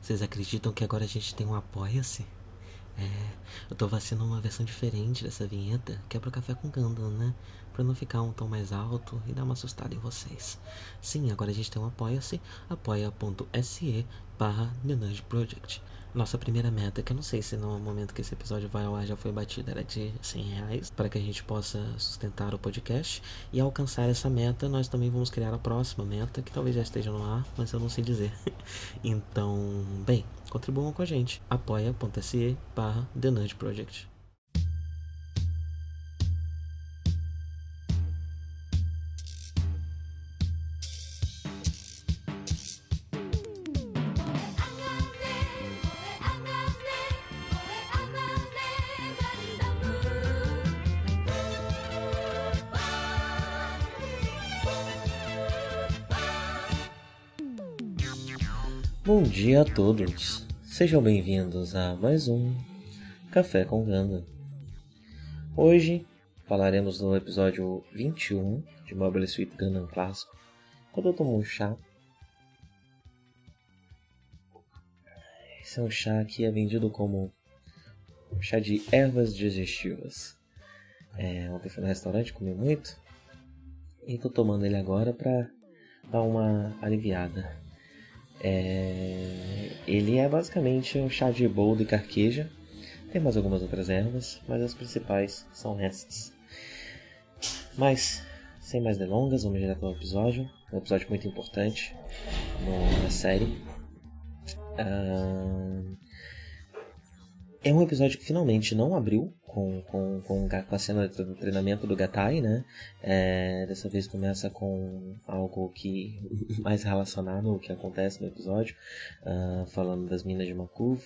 Vocês acreditam que agora a gente tem um Apoia-se? É, eu tô vacinando uma versão diferente dessa vinheta, que é pro Café com Gandalf, né? Pra não ficar um tom mais alto e dar uma assustada em vocês. Sim, agora a gente tem um Apoia-se, apoia.se barra Project. Nossa primeira meta, que eu não sei se no momento que esse episódio vai ao ar já foi batida, era de 100 reais, para que a gente possa sustentar o podcast. E alcançar essa meta, nós também vamos criar a próxima meta, que talvez já esteja no ar, mas eu não sei dizer. então, bem, contribuam com a gente. apoia.se barra The Nudge Project. Dia a todos, sejam bem-vindos a mais um Café com Ganda. Hoje falaremos do episódio 21 de Mobile Suit Gundam Clássico, quando eu tomo um chá. Esse é um chá que é vendido como chá de ervas digestivas. É, ontem fui no restaurante, comi muito e tô tomando ele agora pra dar uma aliviada. É... Ele é basicamente um chá de boldo e carqueja. Tem mais algumas outras ervas, mas as principais são essas. Mas, sem mais delongas, vamos direto ao episódio. Um episódio muito importante na série. Uh... É um episódio que finalmente não abriu com, com, com, com a cena do treinamento do Gatai, né? É, dessa vez começa com algo que mais relacionado ao que acontece no episódio, uh, falando das minas de Makuv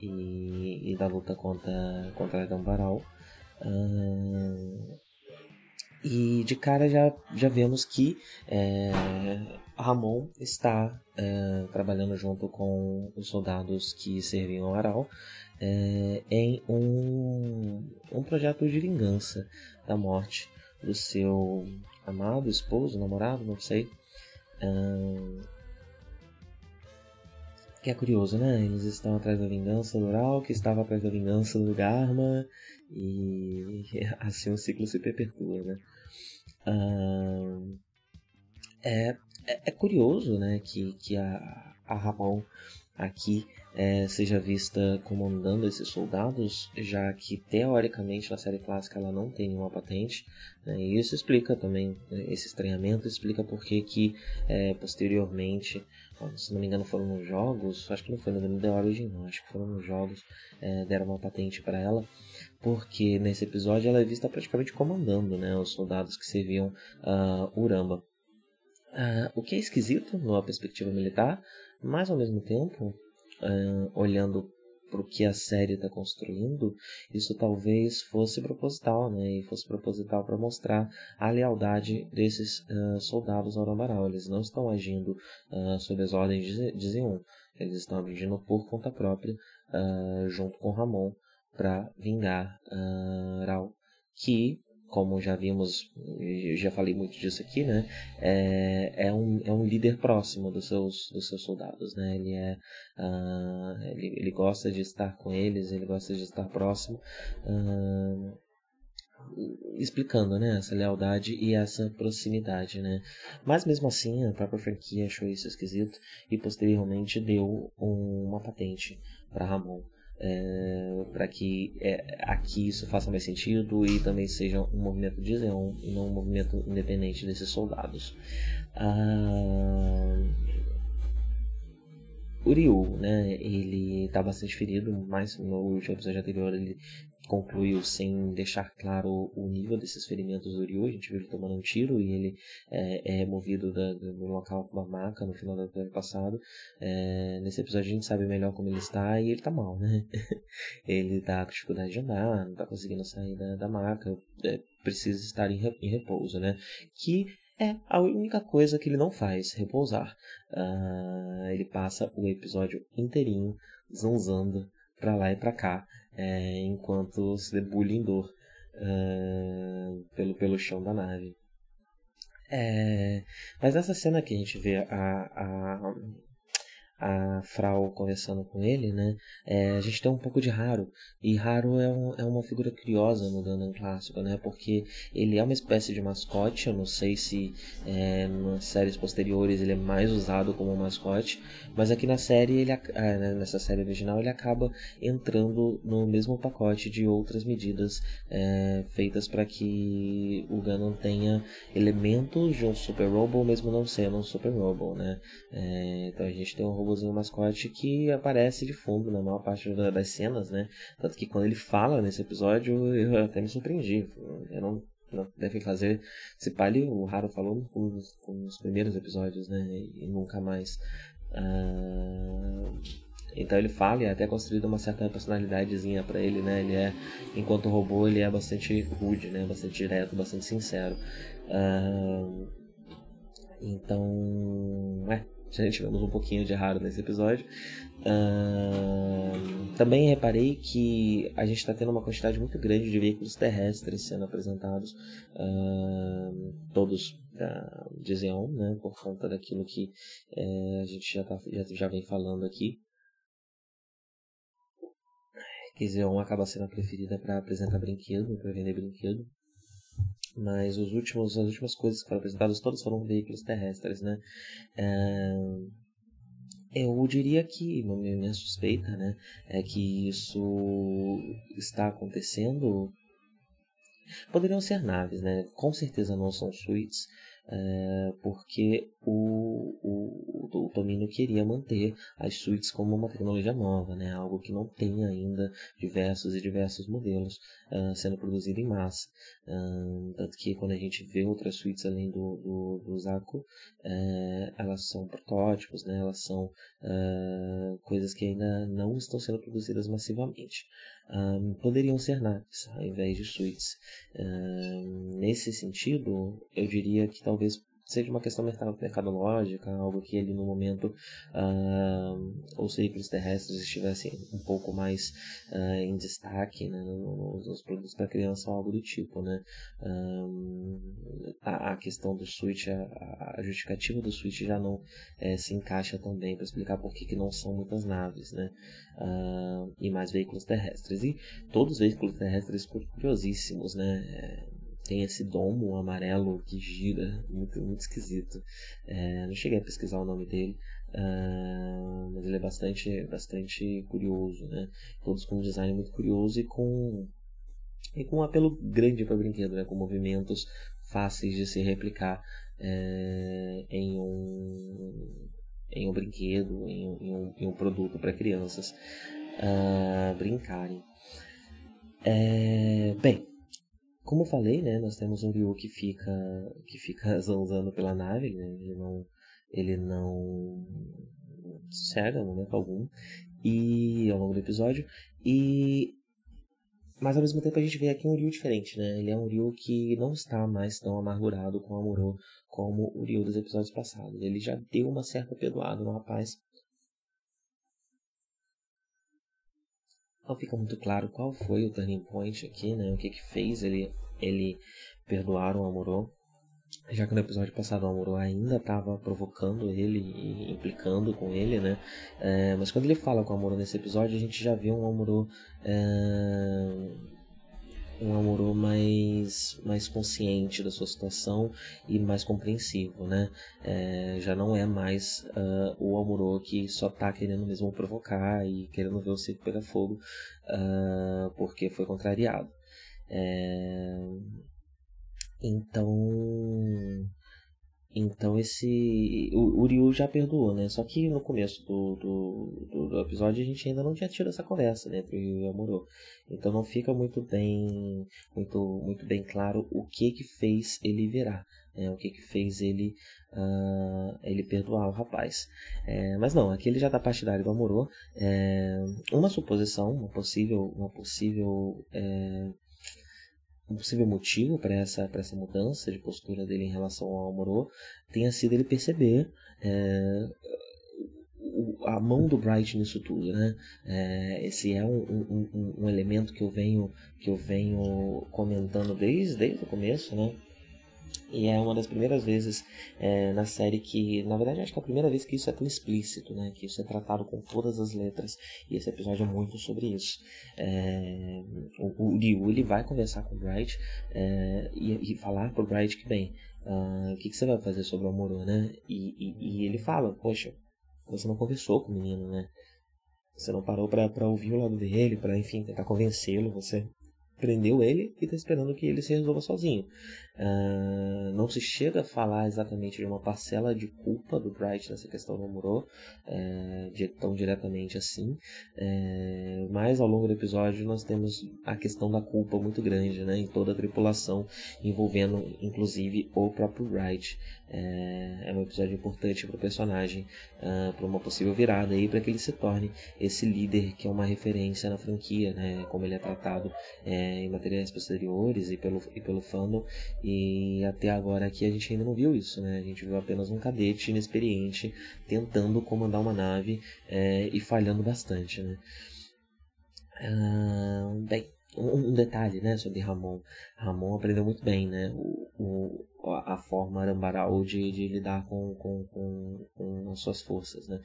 e, e da luta contra, contra Adão Baral. Uh, e de cara já, já vemos que é, Ramon está é, trabalhando junto com os soldados que serviam ao Aral é, em um, um projeto de vingança da morte do seu amado, esposo, namorado, não sei. que é curioso, né? Eles estão atrás da vingança do Ural, que estava atrás da vingança do Dharma, e assim o ciclo se perpetua, né? é, é, é, curioso, né, que, que a, a Ramon aqui é, seja vista comandando esses soldados, já que teoricamente na série clássica ela não tem nenhuma patente, né, e isso explica também, né, esse estranhamento explica porque que é, posteriormente, se não me engano foram nos jogos, acho que não foi no The Origin não, acho que foram nos jogos, é, deram uma patente para ela, porque nesse episódio ela é vista praticamente comandando né, os soldados que serviam uh, Uramba. Uh, o que é esquisito numa perspectiva militar, mas ao mesmo tempo uh, olhando para o que a série está construindo, isso talvez fosse proposital, né? E fosse proposital para mostrar a lealdade desses uh, soldados ao Rambaral. Eles não estão agindo sob as ordens de, de Zeon. Eles estão agindo por conta própria, junto com Ramon, para vingar Rao, que como já vimos, já falei muito disso aqui, né? É, é, um, é um líder próximo dos seus, dos seus soldados, né? Ele é uh, ele, ele gosta de estar com eles, ele gosta de estar próximo, uh, explicando, né? Essa lealdade e essa proximidade, né? Mas mesmo assim, a própria franquia achou isso esquisito e posteriormente deu um, uma patente para Ramon é, para que é, aqui isso faça mais sentido e também seja um movimento de Zeon e não um movimento independente desses soldados. Ah, o Ryu, né, ele está bastante ferido, mas no episódio anterior ele concluiu sem deixar claro o nível desses ferimentos do Ryu. A gente viu ele tomando um tiro e ele é, é movido da, do local com uma maca no final do episódio passado. É, nesse episódio a gente sabe melhor como ele está e ele está mal, né? ele está com dificuldade de andar, não está conseguindo sair da, da maca, é, precisa estar em, em repouso, né? Que é a única coisa que ele não faz, repousar. Uh, ele passa o episódio inteirinho zanzando para lá e para cá, é, enquanto se debulha em dor uh, pelo, pelo chão da nave. É, mas nessa cena que a gente vê a, a, a Frau conversando com ele, né, é, a gente tem um pouco de Haru. E Haru é, um, é uma figura curiosa no Gundam clássico, né, porque ele é uma espécie de mascote. Eu não sei se é, nas séries posteriores ele é mais usado como mascote, mas aqui na série, ele, né, nessa série original, ele acaba entrando no mesmo pacote de outras medidas é, feitas para que o Gundam tenha elementos de um Super Robo, mesmo não sendo um Super Robo, né. É, então a gente tem um robozinho mascote que aparece de fundo na maior parte das cenas, né? Tanto que quando ele fala nesse episódio, eu até me surpreendi. Eu não, não devem fazer. Se pare, o Raro falou com, com os primeiros episódios, né? E nunca mais. Ah, então ele fala e é até construído uma certa personalidadezinha para ele, né? Ele é, enquanto robô, ele é bastante rude, né? Bastante direto, bastante sincero. Uh, então, é, já tivemos um pouquinho de raro nesse episódio. Uh, também reparei que a gente está tendo uma quantidade muito grande de veículos terrestres sendo apresentados, uh, todos uh, de Xeon, né, por conta daquilo que uh, a gente já, tá, já, já vem falando aqui. Que Xeon acaba sendo a preferida para apresentar brinquedo, para vender brinquedo mas os últimos, as últimas coisas que foram apresentadas todas foram veículos terrestres, né? É, eu diria que, minha suspeita, né, é que isso está acontecendo. Poderiam ser naves, né? Com certeza não são suítes, é, porque o, o, o Tomino queria manter as suítes como uma tecnologia nova, né? algo que não tem ainda diversos e diversos modelos uh, sendo produzido em massa. Uh, tanto que quando a gente vê outras suítes além do, do, do Zaku, uh, elas são protótipos, né? elas são coisas que ainda não estão sendo produzidas massivamente. Um, poderiam ser naves ao invés de suítes. Um, nesse sentido, eu diria que talvez seja uma questão mercadológica, algo que ele no momento uh, os veículos terrestres estivessem um pouco mais uh, em destaque né, nos, nos, produtos para criança ou algo do tipo. Né? Uh, a, a, questão do switch, a, a, justificativa do switch já não eh, se encaixa também para explicar por que, que não são muitas naves né? e mais veículos terrestres. E todos os veículos terrestres curiosíssimos, né? Tem esse domo amarelo que gira, muito, muito esquisito. É, não cheguei a pesquisar o nome dele, uh, mas ele é bastante, bastante curioso, né? Todos com um design muito curioso e com, e com um apelo grande para brinquedo, né? Com movimentos fáceis de se replicar é, em um em um brinquedo, em em um, em um produto para crianças uh, brincarem. É, bem, como eu falei, né, nós temos um Ryu que fica que fica zanzando pela nave, né, ele não ele não cega no momento algum e ao longo do episódio e mas ao mesmo tempo a gente vê aqui um Ryu diferente, né? Ele é um Ryu que não está mais tão amargurado com o Amuro como o Ryu dos episódios passados. Ele já deu uma certa perdoada no rapaz. Não fica muito claro qual foi o turning point aqui, né? O que que fez ele ele perdoar o Amorô, já que no episódio passado o Amorô ainda estava provocando ele e implicando com ele, né? É, mas quando ele fala com o Amorô nesse episódio, a gente já vê um Amorô é, um Amorô mais mais consciente da sua situação e mais compreensivo, né? É, já não é mais uh, o Amorô que só tá querendo mesmo provocar e querendo ver o circo pegar fogo uh, porque foi contrariado. É... Então. Então esse. O, o Ryu já perdoou, né? Só que no começo do, do, do, episódio a gente ainda não tinha tido essa conversa né, entre o Ryu e o Amuro. Então não fica muito bem. Muito, muito bem claro o que que fez ele virar. Né? O que que fez ele. Uh, ele perdoar o rapaz. É, mas não, aqui ele já tá partidário do Amuro. É, uma suposição, uma possível. Uma possível é, um possível motivo para essa, essa mudança de postura dele em relação ao Amorô tenha sido ele perceber é, a mão do Bright nisso tudo, né? É, esse é um, um, um, elemento que eu venho que eu venho comentando desde, desde o começo, né? E é uma das primeiras vezes é, na série que, na verdade, acho que é a primeira vez que isso é tão explícito, né? Que isso é tratado com todas as letras. E esse episódio é muito sobre isso. É, o, o Ryu ele vai conversar com o Bright é, e, e, falar pro Bright que, bem, uh, o que, que, você vai fazer sobre o Amorô, né? E, e, e, ele fala, poxa, você não conversou com o menino, né? Você não parou para ouvir o lado dele, para enfim, tentar convencê-lo. Você prendeu ele e está esperando que ele se resolva sozinho. Uh, não se chega a falar exatamente de uma parcela de culpa do Bright nessa questão do Muro, é, de, tão diretamente assim, é, mas ao longo do episódio nós temos a questão da culpa muito grande né, em toda a tripulação, envolvendo inclusive o próprio Bright. É, é um episódio importante para o personagem, uh, para uma possível virada e para que ele se torne esse líder que é uma referência na franquia, né, como ele é tratado em materiais posteriores e pelo, e pelo fandom e até agora aqui a gente ainda não viu isso, né? A gente viu apenas um cadete inexperiente tentando comandar uma nave é, e falhando bastante, né? Ah, bem, um, detalhe, né, sobre Ramon. Ramon aprendeu muito bem, né, o, o a forma arambaral de, de lidar com, com, com, com as suas forças, né,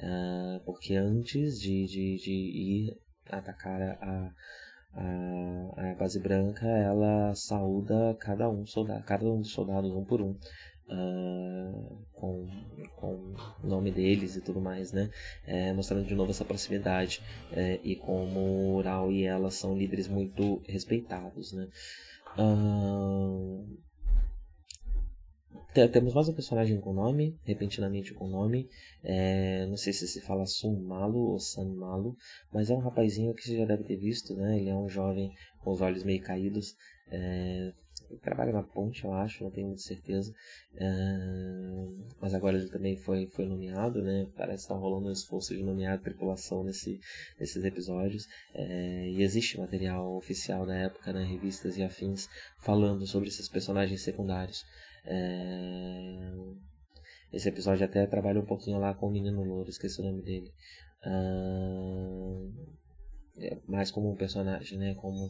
ah, porque antes de, de, de ir atacar a, a, a base branca ela saúda cada um soldado, cada um dos soldados um por um uh, com, com o nome deles e tudo mais, né? É, mostrando de novo essa proximidade é, e como Ural e ela são líderes muito respeitados, né? Uh, temos mais um personagem com nome, repentinamente com nome. É, não sei se se fala Sun Malo ou San Malo, mas é um rapazinho que você já deve ter visto, né? Ele é um jovem com os olhos meio caídos. É, trabalha na ponte, eu acho, não tenho muita certeza. É, mas agora ele também foi, foi nomeado, né? Parece estar rolando um esforço de nomear a tripulação nesse, nesses episódios. É, e existe material oficial da época, né? Revistas e afins, falando sobre esses personagens secundários. É... Esse episódio até trabalha um pouquinho lá com o menino louro, esqueci o nome dele. É mais como um personagem, né? Como,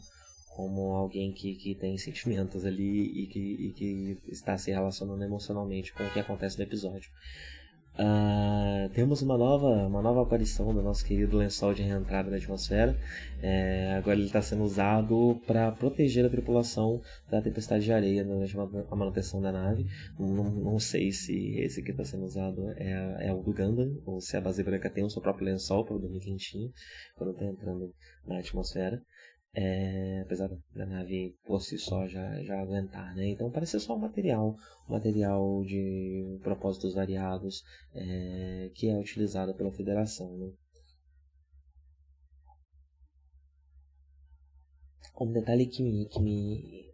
como alguém que, que tem sentimentos ali e que, e que está se relacionando emocionalmente com o que acontece no episódio. Uh, temos uma nova, uma nova aparição do nosso querido lençol de reentrada na atmosfera. É, agora ele está sendo usado para proteger a tripulação da tempestade de areia durante a manutenção da nave. Não, não sei se esse que está sendo usado é, é o do Gundam ou se a base branca tem o seu próprio lençol para dormir quentinho quando está entrando na atmosfera. É, apesar da nave por si só já, já aguentar, né? Então parece ser só um material, um material de propósitos variados é, que é utilizado pela federação, né? Um detalhe que me, que me,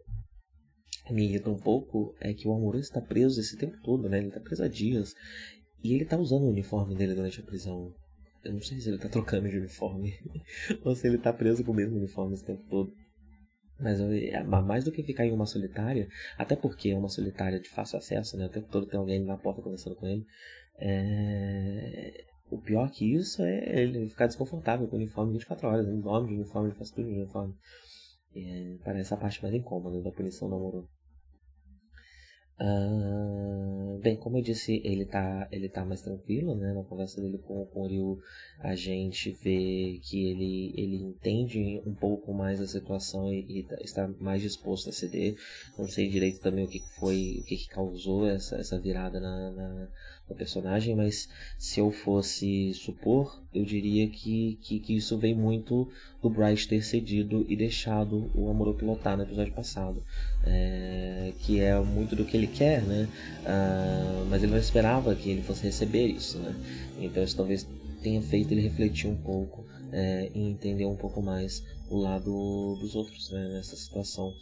me irrita um pouco é que o Amuro está preso esse tempo todo, né? Ele está preso há dias e ele está usando o uniforme dele durante a prisão. Eu não sei se ele tá trocando de uniforme ou se ele tá preso com o mesmo uniforme esse tempo todo. Mas eu, é, mais do que ficar em uma solitária, até porque é uma solitária de fácil acesso, né? O tempo todo tem alguém na porta conversando com ele. É... O pior que isso é ele ficar desconfortável com o uniforme 24 horas. Ele dorme de uniforme, ele faz tudo de uniforme. É... Parece a parte mais incômoda da punição do amor. Uh, bem, como eu disse, ele tá, ele tá mais tranquilo, né? Na conversa dele com, com o Ryu, a gente vê que ele, ele entende um pouco mais a situação e, e tá, está mais disposto a ceder. Não sei direito também o que foi, o que, que causou essa, essa virada na, na, personagem, mas se eu fosse supor, eu diria que, que, que isso vem muito do Bryce ter cedido e deixado o Amuro pilotar no episódio passado. É, que é muito do que ele quer, né? Ah, mas ele não esperava que ele fosse receber isso, né? Então isso talvez tenha feito ele refletir um pouco é, e entender um pouco mais o lado dos outros né? nessa situação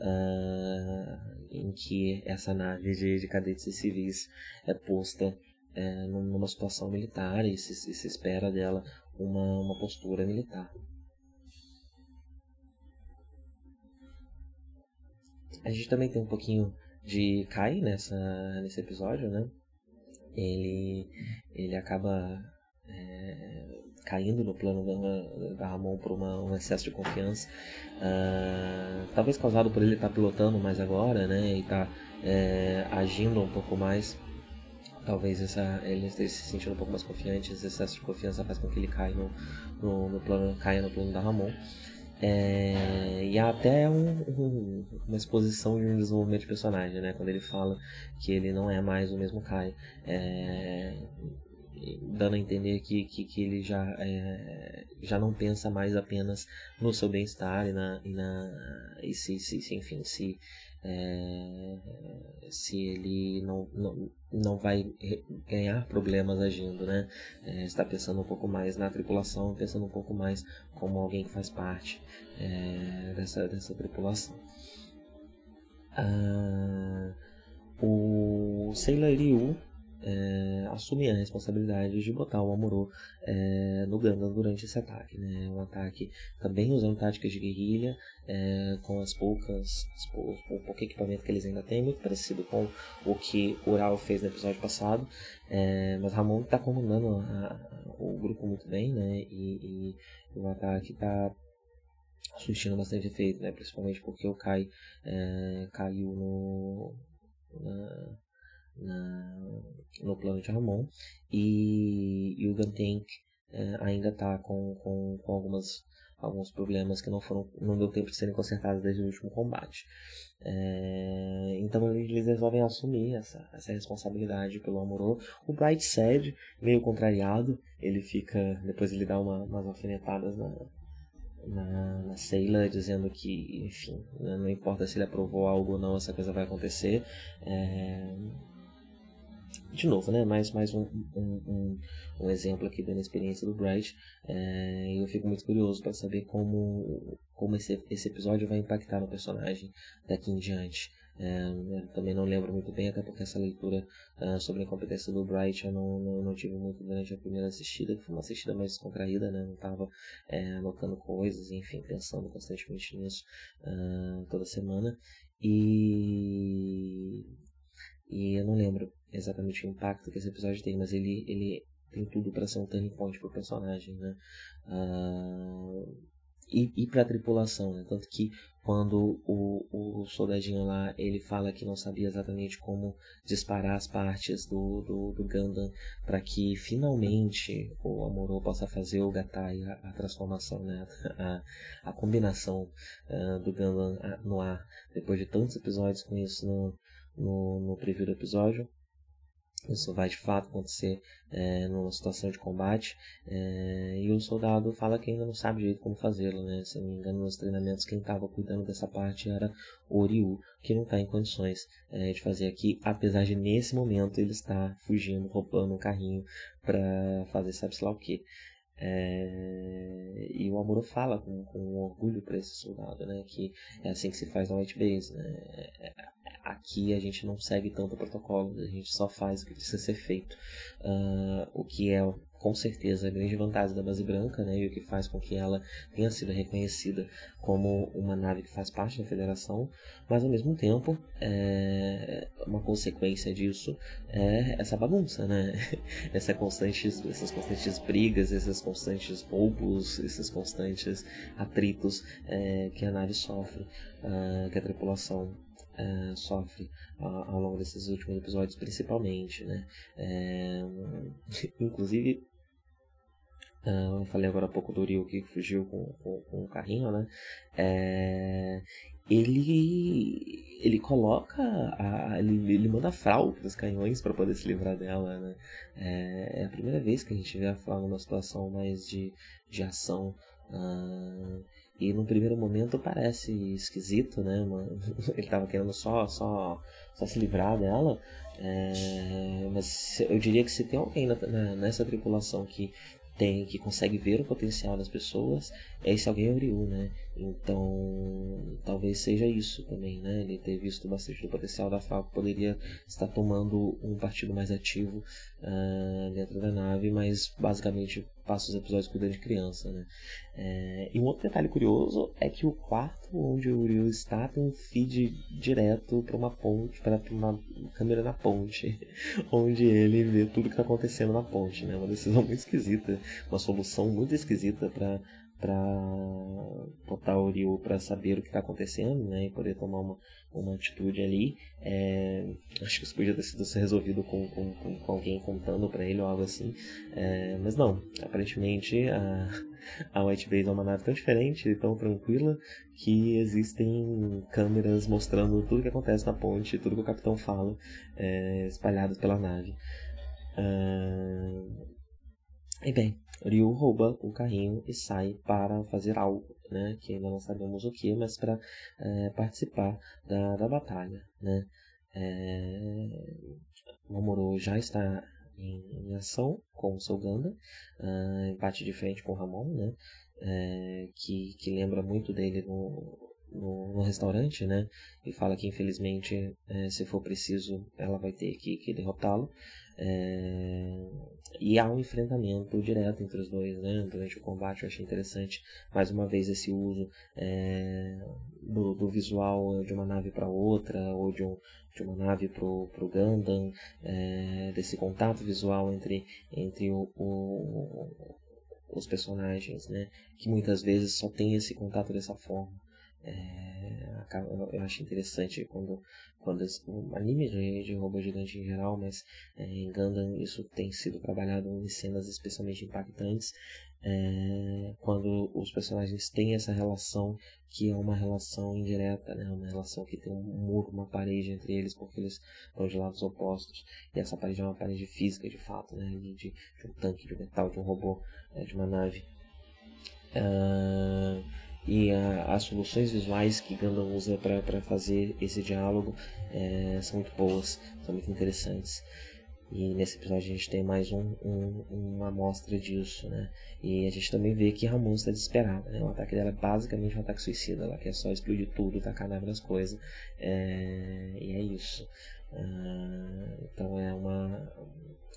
ah, em que essa nave de, de cadetes civis é posta é, numa situação militar e se, se espera dela uma, uma postura militar. A gente também tem um pouquinho de Kai nessa, nesse episódio, né? Ele, ele acaba é, caindo no plano da, da Ramon por uma, um excesso de confiança. Uh, talvez causado por ele estar tá pilotando mais agora, né? E tá é, agindo um pouco mais. Talvez essa, ele esteja se sentindo um pouco mais confiante, esse excesso de confiança faz com que ele caia no, no, no plano, caia no plano da Ramon. É, e há até um, um, uma exposição de um desenvolvimento de personagem, né? Quando ele fala que ele não é mais o mesmo Kai. É, dando a entender que, que, que ele já, é, já não pensa mais apenas no seu bem-estar e, na, e, na, e se, se, se enfim, se, é, se ele não, não, não vai ganhar problemas agindo, né? É, está pensando um pouco mais na tripulação, pensando um pouco mais como alguém que faz parte é, dessa, dessa tripulação. Ah, o Sailor Ryu é, assumir a responsabilidade de botar o Amuro é, no Gundam durante esse ataque. Né? Um ataque também usando táticas de guerrilha, é, com as poucas, as o pouco equipamento que eles ainda têm, muito parecido com o que o Ural fez no episódio passado. É, mas Ramon está comandando a, a, o grupo muito bem, né? e, e o ataque está surtindo bastante efeito, né? principalmente porque o Kai é, caiu no. Na, na, no plano de Ramon. E, e o Gantank é, ainda está com, com, com algumas alguns problemas que não foram não deu tempo de serem consertados desde o último combate. É, então eles resolvem assumir essa, essa responsabilidade pelo Amorô. O Bright Sad meio contrariado. Ele fica depois ele dá uma, umas alfinetadas na, na, na dizendo que enfim não importa se ele aprovou algo ou não essa coisa vai acontecer. É, de novo, né? Mais, mais um, um, um, um exemplo aqui da experiência do Bright. É, eu fico muito curioso para saber como, como esse, esse episódio vai impactar no personagem daqui em diante. É, também não lembro muito bem, até porque essa leitura uh, sobre a incompetência do Bright eu não, não, não, tive muito durante a primeira assistida, que foi uma assistida mais descontraída, né? Não estava é, anotando coisas, enfim, pensando constantemente nisso uh, toda semana. E, e eu não lembro exatamente o impacto que esse episódio tem, mas ele, ele tem tudo para ser um turning point pro personagem, né? Uh, e, e pra tripulação, né? Tanto que quando o, o soldadinho lá ele fala que não sabia exatamente como disparar as partes do, do, do Gundam para que finalmente o Amuro possa fazer o Gatai, a, a transformação, né? a, a combinação uh, do Gundam no ar, depois de tantos episódios com isso no, no, no preview do episódio. Isso vai de fato acontecer é, numa situação de combate. É, e o soldado fala que ainda não sabe direito como fazê-lo. Né? Se não me engano, nos treinamentos, quem estava cuidando dessa parte era o Ryu, que não está em condições é, de fazer aqui, apesar de nesse momento ele estar fugindo, roubando um carrinho para fazer sabe-se lá o que. É, e o Amuro fala com, com orgulho para esse soldado, né, que é assim que se faz na White Base. Né, é, aqui a gente não segue tanto protocolo, a gente só faz o que precisa ser feito. Uh, o que é com certeza a grande vantagem da base branca, né, e o que faz com que ela tenha sido reconhecida como uma nave que faz parte da federação, mas ao mesmo tempo, é, uma consequência disso é essa bagunça, né, essa constantes, essas constantes brigas, esses constantes roubos, esses constantes atritos é, que a nave sofre, uh, que a tripulação uh, sofre ao, ao longo desses últimos episódios, principalmente, né? É, inclusive, uh, eu falei agora há pouco do Ryu que fugiu com, com, com o carrinho, né? É, ele ele coloca a, ele, ele manda Frau para os canhões para poder se livrar dela né é, é, a primeira vez que a gente vê a Frau numa situação mais de, de ação uh, e no primeiro momento parece esquisito, né? Ele tava querendo só, só, só se livrar dela. É, mas eu diria que se tem alguém na, na, nessa tripulação que tem que consegue ver o potencial das pessoas, esse alguém é o Ryu, né? Então, talvez seja isso também, né? Ele ter visto bastante do potencial da Falco, poderia estar tomando um partido mais ativo uh, dentro da nave, mas basicamente passa os episódios cuidando de criança, né? É, e um outro detalhe curioso é que o quarto onde o Ryu está tem um feed direto para uma ponte, para uma câmera na ponte, onde ele vê tudo que está acontecendo na ponte, né? Uma decisão muito esquisita, uma solução muito esquisita para para botar o Ryu para saber o que está acontecendo, né, e poder tomar uma, uma atitude ali. É, acho que isso podia ter sido resolvido com, com, com alguém contando para ele ou algo assim, é, mas não. Aparentemente a, a White Base é uma nave tão diferente, tão tranquila, que existem câmeras mostrando tudo que acontece na ponte, tudo que o capitão fala, é, pela nave. Uh, e bem, Ryu rouba o carrinho e sai para fazer algo, né? Que ainda não sabemos o que, mas para é, participar da, da batalha, né? É, Mamoru já está em, em, ação com o seu Ganda, uh, empate de frente com o Ramon, né? É, que, que lembra muito dele no, no, no, restaurante, né? E fala que infelizmente, é, se for preciso, ela vai ter que, que derrotá-lo. É... E há um enfrentamento direto entre os dois, né? Durante o combate eu achei interessante, mais uma vez, esse uso é... do, do, visual de uma nave para outra, ou de, um, de uma nave para o Gundam, é... desse contato visual entre, entre o, o, os personagens, né? Que muitas vezes só tem esse contato dessa forma. É, eu acho interessante quando, quando o anime de, de robô gigante em geral, mas é, em Gundam isso tem sido trabalhado em cenas especialmente impactantes, é, quando os personagens têm essa relação que é uma relação indireta, né? uma relação que tem um muro, uma parede entre eles, porque eles estão de lados opostos, e essa parede é uma parede física de fato, né? de, de um tanque de metal, de um robô, é, de uma nave. Uh, e a, as soluções visuais que Gundam usa para fazer esse diálogo é, são muito boas, são muito interessantes. E nesse episódio a gente tem mais um, um, uma amostra disso, né? E a gente também vê que Ramon está desesperada, né? O ataque dela é basicamente um ataque suicida, ela quer só explodir tudo, tacar nave nas coisas, é... e é isso. Uh, então é uma...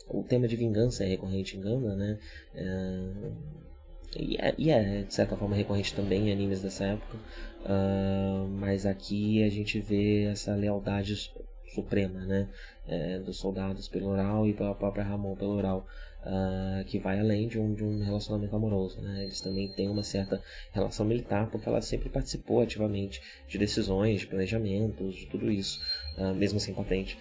O tema de vingança é recorrente em Gundam, né? Uh e é, e é, de certa forma recorrente também em animes dessa época, uh, mas aqui a gente vê essa lealdade suprema, né, é, dos soldados pelo oral e pela própria Ramon pelo oral, uh, que vai além de um, de um relacionamento amoroso, né, eles também têm uma certa relação militar, porque ela sempre participou ativamente de decisões, de planejamentos, de tudo isso, uh, mesmo sem patente.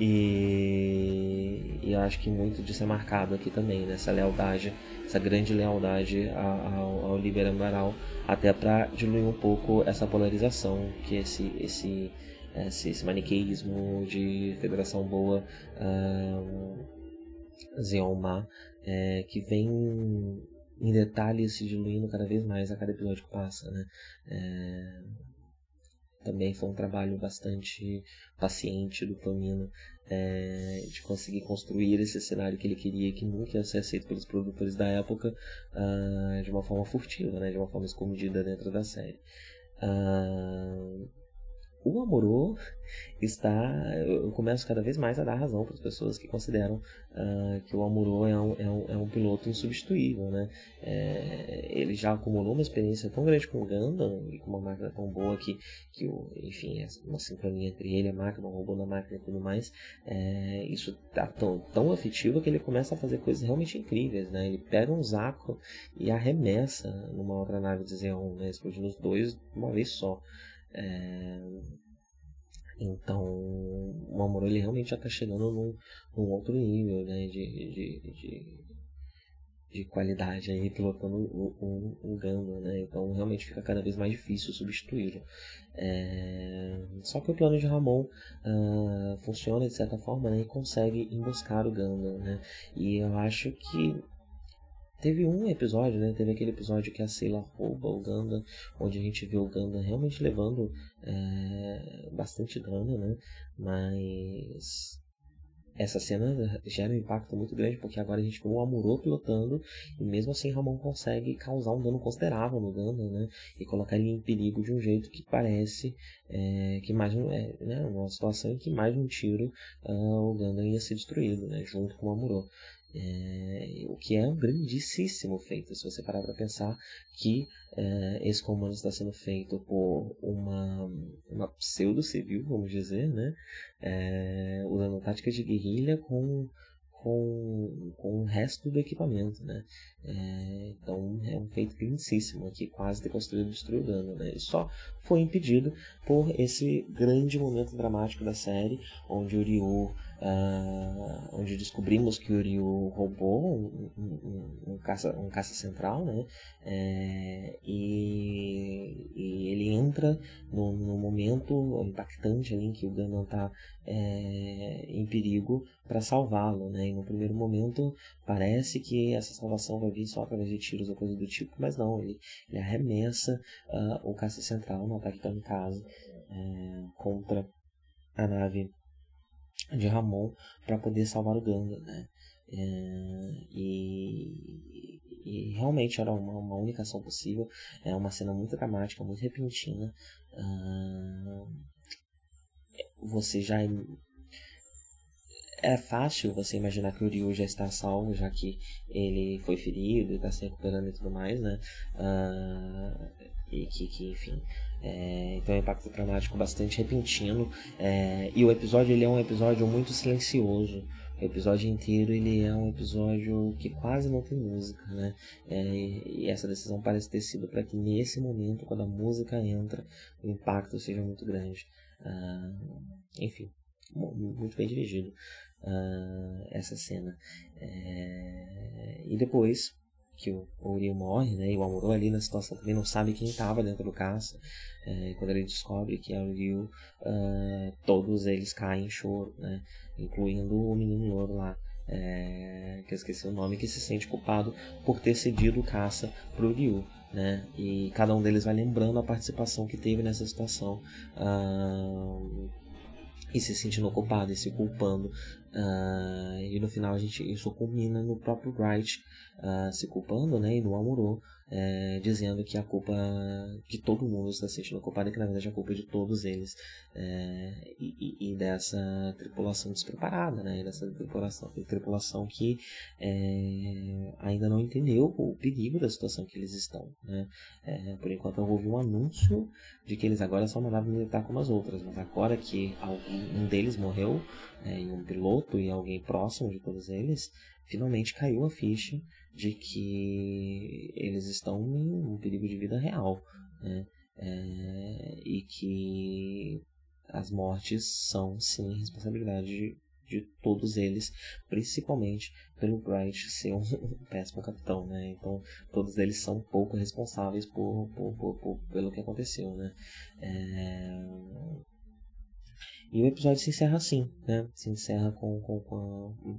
E, e acho que muito disso é marcado aqui também, nessa lealdade essa grande lealdade ao, ao Libera Amaral, até para diluir um pouco essa polarização que esse, esse, esse, esse maniqueísmo de Federação Boa uh, Zeonma, é, que vem em detalhes se diluindo cada vez mais a cada episódio que passa. Né? É, também foi um trabalho bastante paciente do Tomino é, de conseguir construir esse cenário que ele queria que nunca ia ser aceito pelos produtores da época uh, de uma forma furtiva, né, de uma forma escondida dentro da série. Uh, o Amorô está. Eu começo cada vez mais a dar razão para as pessoas que consideram uh, que o Amorô é um, é, um, é um piloto insubstituível. Né? É, ele já acumulou uma experiência tão grande com o Gundam e com uma máquina tão boa que, que o, enfim, é uma sincronia entre ele, a máquina, o robô na máquina e tudo mais. É, isso está tão, tão afetivo que ele começa a fazer coisas realmente incríveis. Né? Ele pega um Zaco e arremessa numa outra nave de Zeon, né? explodindo os dois de uma vez só. É... Então, o Amor ele realmente já está chegando num, num, outro nível né, de, de, de, de qualidade aí, pilotando o, o, o né? Então, realmente fica cada vez mais difícil substituí-lo. É... Só que o plano de Ramon uh, funciona de certa forma né, e consegue emboscar o Gundam, né? E eu acho que Teve um episódio, né? Teve aquele episódio que a Sailor rouba o Ganda, onde a gente vê o Ganda realmente levando é, bastante dano, né? Mas essa cena gera um impacto muito grande, porque agora a gente vê o Amuro pilotando, e mesmo assim Ramon consegue causar um dano considerável no Ganda, né? E colocar ele em perigo de um jeito que parece é, que mais um, é, né? uma situação em que mais um tiro uh, o Ganda ia ser destruído, né? Junto com o Amuro. É, que é um grandíssimo feito, se você parar para pensar que é, esse comando está sendo feito por uma, uma pseudo-civil, vamos dizer, né? É, usando táticas de guerrilha com, com, com o resto do equipamento, né? É, então, É um feito grandíssimo que quase ter construído destruiu Ganda, né? E só foi impedido por esse grande momento dramático da série, onde o Ryu Uh, onde descobrimos que o Ryu roubou um, um, um, caça, um caça central, né? É, e, e, ele entra no, no, momento impactante ali em que o Gundam está é, em perigo para salvá-lo, né? E no primeiro momento parece que essa salvação vai vir só através de tiros ou coisa do tipo, mas não, ele, ele arremessa uh, o caça central no ataque kamikaze é, contra a nave de Ramon para poder salvar o Ganga, né? É, e, e, realmente era uma, uma única ação possível. É uma cena muito dramática, muito repentina. Uh, você já é fácil você imaginar que o Ryu já está salvo, já que ele foi ferido e está se recuperando e tudo mais, né? Uh, e que, que enfim, é, então é um impacto dramático bastante repentino. É, e o episódio ele é um episódio muito silencioso. O episódio inteiro ele é um episódio que quase não tem música, né? É, e essa decisão parece ter sido para que nesse momento, quando a música entra, o impacto seja muito grande. Ah, enfim, muito bem dirigido uh, essa cena. É, e depois que o, Ryu morre, né? E o Amuro ali na situação também não sabe quem estava dentro do caça. É, quando ele descobre que é o Ryu, uh, todos eles caem em choro, né? Incluindo o menino louro lá. É, que eu esqueci o nome, que se sente culpado por ter cedido o caça pro Ryu. Né? E cada um deles vai lembrando a participação que teve nessa situação. Uh, e se sentindo culpado e se culpando. Uh, e no final a gente isso culmina no próprio Bright uh, se culpando, né, e no Amuro é, dizendo que a culpa que todo mundo está sentindo culpado é que na verdade a culpa é de todos eles é, e, e, dessa tripulação despreparada, né, dessa tripulação, tripulação que é, ainda não entendeu o perigo da situação que eles estão, né. Por enquanto eu ouvi um anúncio de que eles agora são uma nave militar como as outras, mas agora que algum, um deles morreu é, e um piloto e alguém próximo de todos eles finalmente caiu a ficha de que eles estão em um perigo de vida real, né? É, e que as mortes são sim responsabilidade de, de, todos eles, principalmente pelo Bright ser um, péssimo capitão, né? Então todos eles são pouco responsáveis por, por, por, por pelo que aconteceu, né? É... E o episódio se encerra assim, né? Se encerra com, com, com a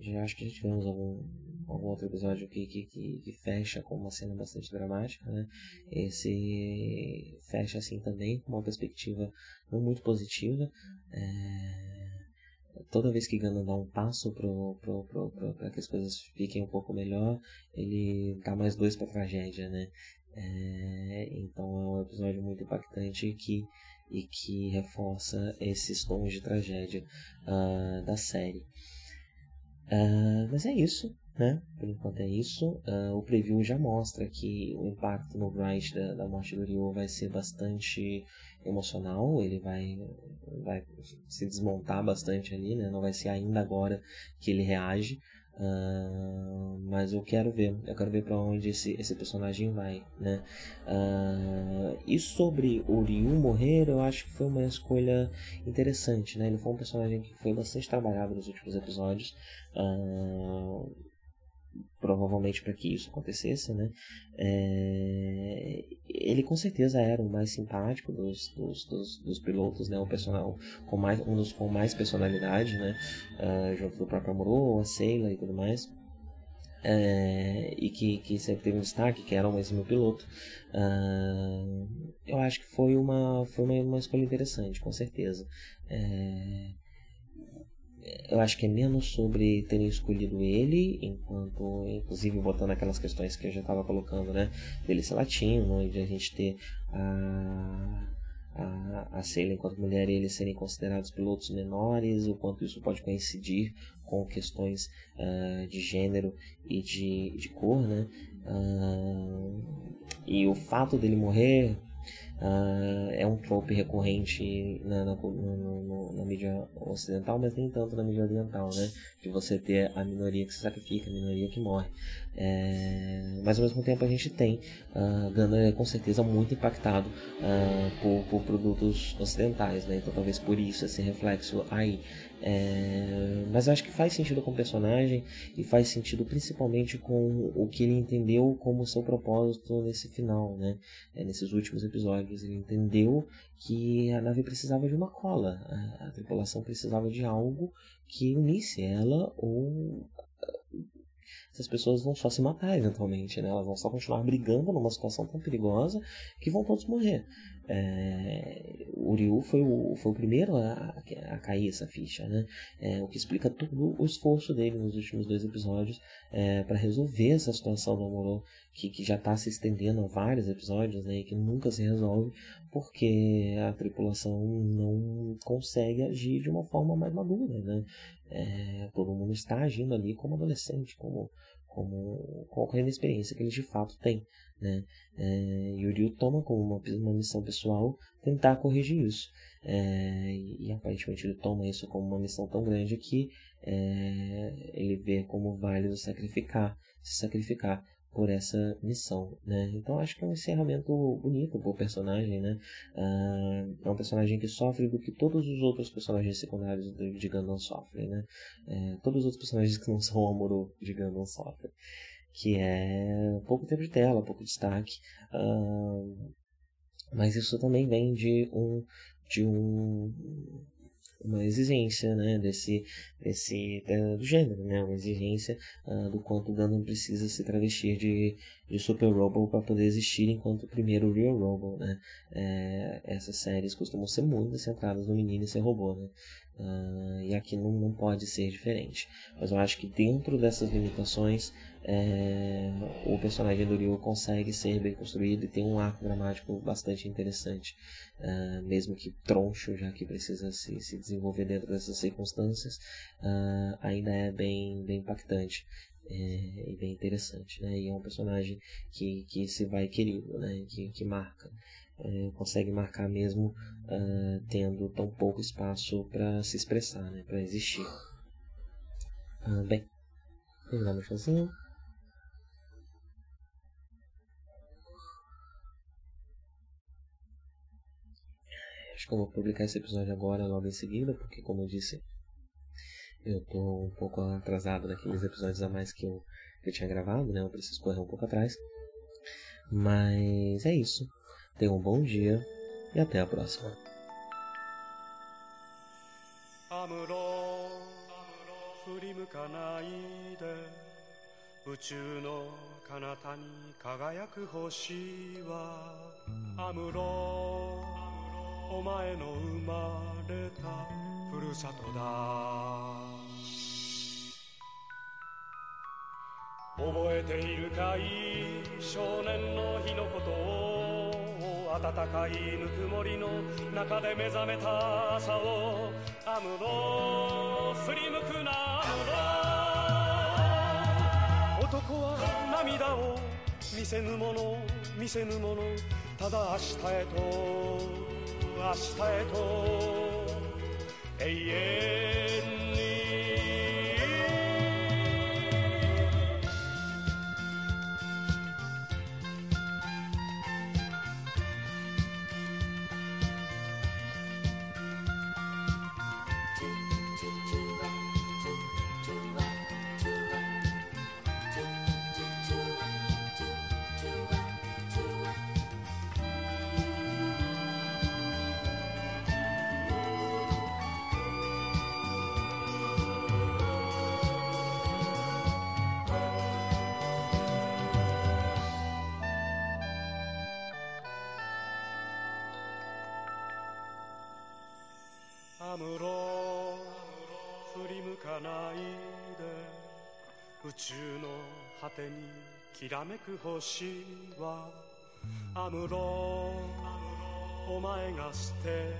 já acho que gente tivemos algum, algum outro episódio que, que, que, que, fecha com uma cena bastante dramática, né? Esse fecha assim também com uma perspectiva não muito positiva. É... Toda vez que Gana dá um passo para que as coisas fiquem um pouco melhor, ele dá mais dois para tragédia, né? É... Então é um episódio muito impactante que e que reforça esses tons de tragédia uh, da série. Uh, mas é isso, né? Por enquanto é isso. Uh, o preview já mostra que o impacto no Bright da, da morte do Ryu vai ser bastante emocional. Ele vai, vai se desmontar bastante ali, né? Não vai ser ainda agora que ele reage. Uh, mas eu quero ver, eu quero ver para onde esse, esse personagem vai, né? Uh, e sobre o Ryu morrer, eu acho que foi uma escolha interessante, né? Ele foi um personagem que foi bastante trabalhado nos últimos episódios. Uh, provavelmente para que isso acontecesse, né? É, ele com certeza era o mais simpático dos, dos, dos, dos pilotos, né? Um personal com mais um dos com mais personalidade, né? Uh, junto do próprio Amuro, a Seila e tudo mais. É, e que, que sempre teve um destaque, que era um exímio piloto. Uh, eu acho que foi uma, foi uma, uma escolha interessante, com certeza. É, eu acho que é menos sobre terem escolhido ele, enquanto, inclusive, botando aquelas questões que eu já estava colocando, né? Dele ser latino e de a gente ter a, a, a Sailor enquanto mulher e eles serem considerados pilotos menores, o quanto isso pode coincidir com questões uh, de gênero e de, de cor, né? Uh, e o fato dele morrer Uh, é um trope recorrente na, na, no, na, mídia ocidental, mas nem tanto na mídia oriental, né? De você ter a minoria que se sacrifica, a minoria que morre. É, mas ao mesmo tempo a gente tem uh, Gundam é com certeza muito impactado uh, por, por, produtos ocidentais, né? então talvez por isso esse reflexo aí. É, mas eu acho que faz sentido com o personagem e faz sentido principalmente com o que ele entendeu como seu propósito nesse final, né? É, nesses últimos episódios. Ele entendeu que a nave precisava de uma cola, a, a tripulação precisava de algo que unisse ela ou essas pessoas vão só se matar eventualmente, né? Elas vão só continuar brigando numa situação tão perigosa que vão todos morrer. É, o Ryu foi o, foi o primeiro a, a cair essa ficha, né? É, o que explica todo o esforço dele nos últimos dois episódios é, para resolver essa situação do Amorô, que, que já está se estendendo a vários episódios, né? E que nunca se resolve porque a tripulação não consegue agir de uma forma mais madura, né? É, todo mundo está agindo ali como adolescente, como como qualquer inexperiência que ele de fato tem. Né? É, e o Ryu toma como uma, uma missão pessoal tentar corrigir isso. É, e, e, aparentemente ele toma isso como uma missão tão grande que é, ele vê como válido sacrificar, se sacrificar por essa missão, né? Então acho que é um encerramento bonito pro personagem, né? Uh, é um personagem que sofre do que todos os outros personagens secundários de Gundam sofrem, né? É, todos os outros personagens que não são Amuro de Gundam sofrem, que é pouco tempo de tela, pouco destaque, uh, mas isso também vem de um de um uma exigência né, desse, desse do gênero, né, uma exigência uh, do quanto o Gundam precisa se travestir de, de Super Robo para poder existir enquanto o primeiro Real Robo. Né? É, essas séries costumam ser muito centradas no menino e ser robô. Né? Uh, e aqui não, não pode ser diferente. Mas eu acho que dentro dessas limitações é, o personagem do Ryu consegue ser bem construído e tem um arco dramático bastante interessante, uh, mesmo que troncho, já que precisa se, se desenvolver dentro dessas circunstâncias, uh, ainda é bem, bem impactante. É, e bem interessante, né? E é um personagem que, que se vai querido, né? Que, que marca, é, consegue marcar mesmo uh, tendo tão pouco espaço para se expressar, né? Para existir. bem, terminamos o showzinho. Acho que eu vou publicar esse episódio agora, logo em seguida, porque, como eu disse, eu tô um pouco atrasado naqueles episódios a mais que eu, que eu tinha gravado, né? Eu preciso correr um pouco atrás. Mas é isso. Tenha um bom dia e até a próxima. お前の生まれたふるさとだ。覚えているかい？少年の日のことを暖かいぬくもりの中で目覚めた朝をアムロ振り向くなアムロ男は涙を見せぬもの見せぬもの。ただ明日へと aseto e 宙の果てにきらめく星はアムロお前が捨て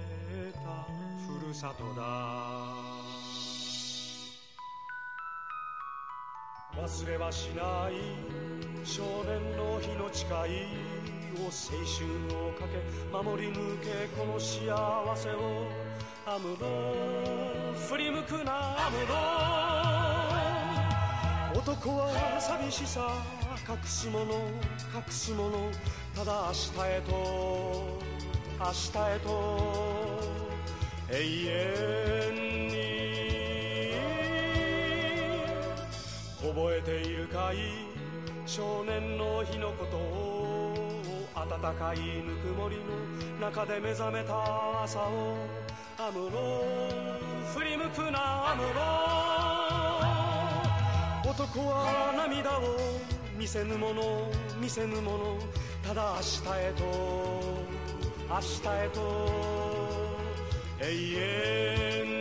たふるさとだ。忘れはしない少年の日の誓いを青春をかけ守り抜けこの幸せを。アムロ振り向くなアムロ。男は寂しさ隠すもの隠すものただ明日へと明日へと永遠に。覚えているかい？少年の日のことを暖かいぬくもりの中で目覚めた朝をアムロ振り向くなアムロ。男は涙を見せぬもの見せぬものただ明日へと明日へと永遠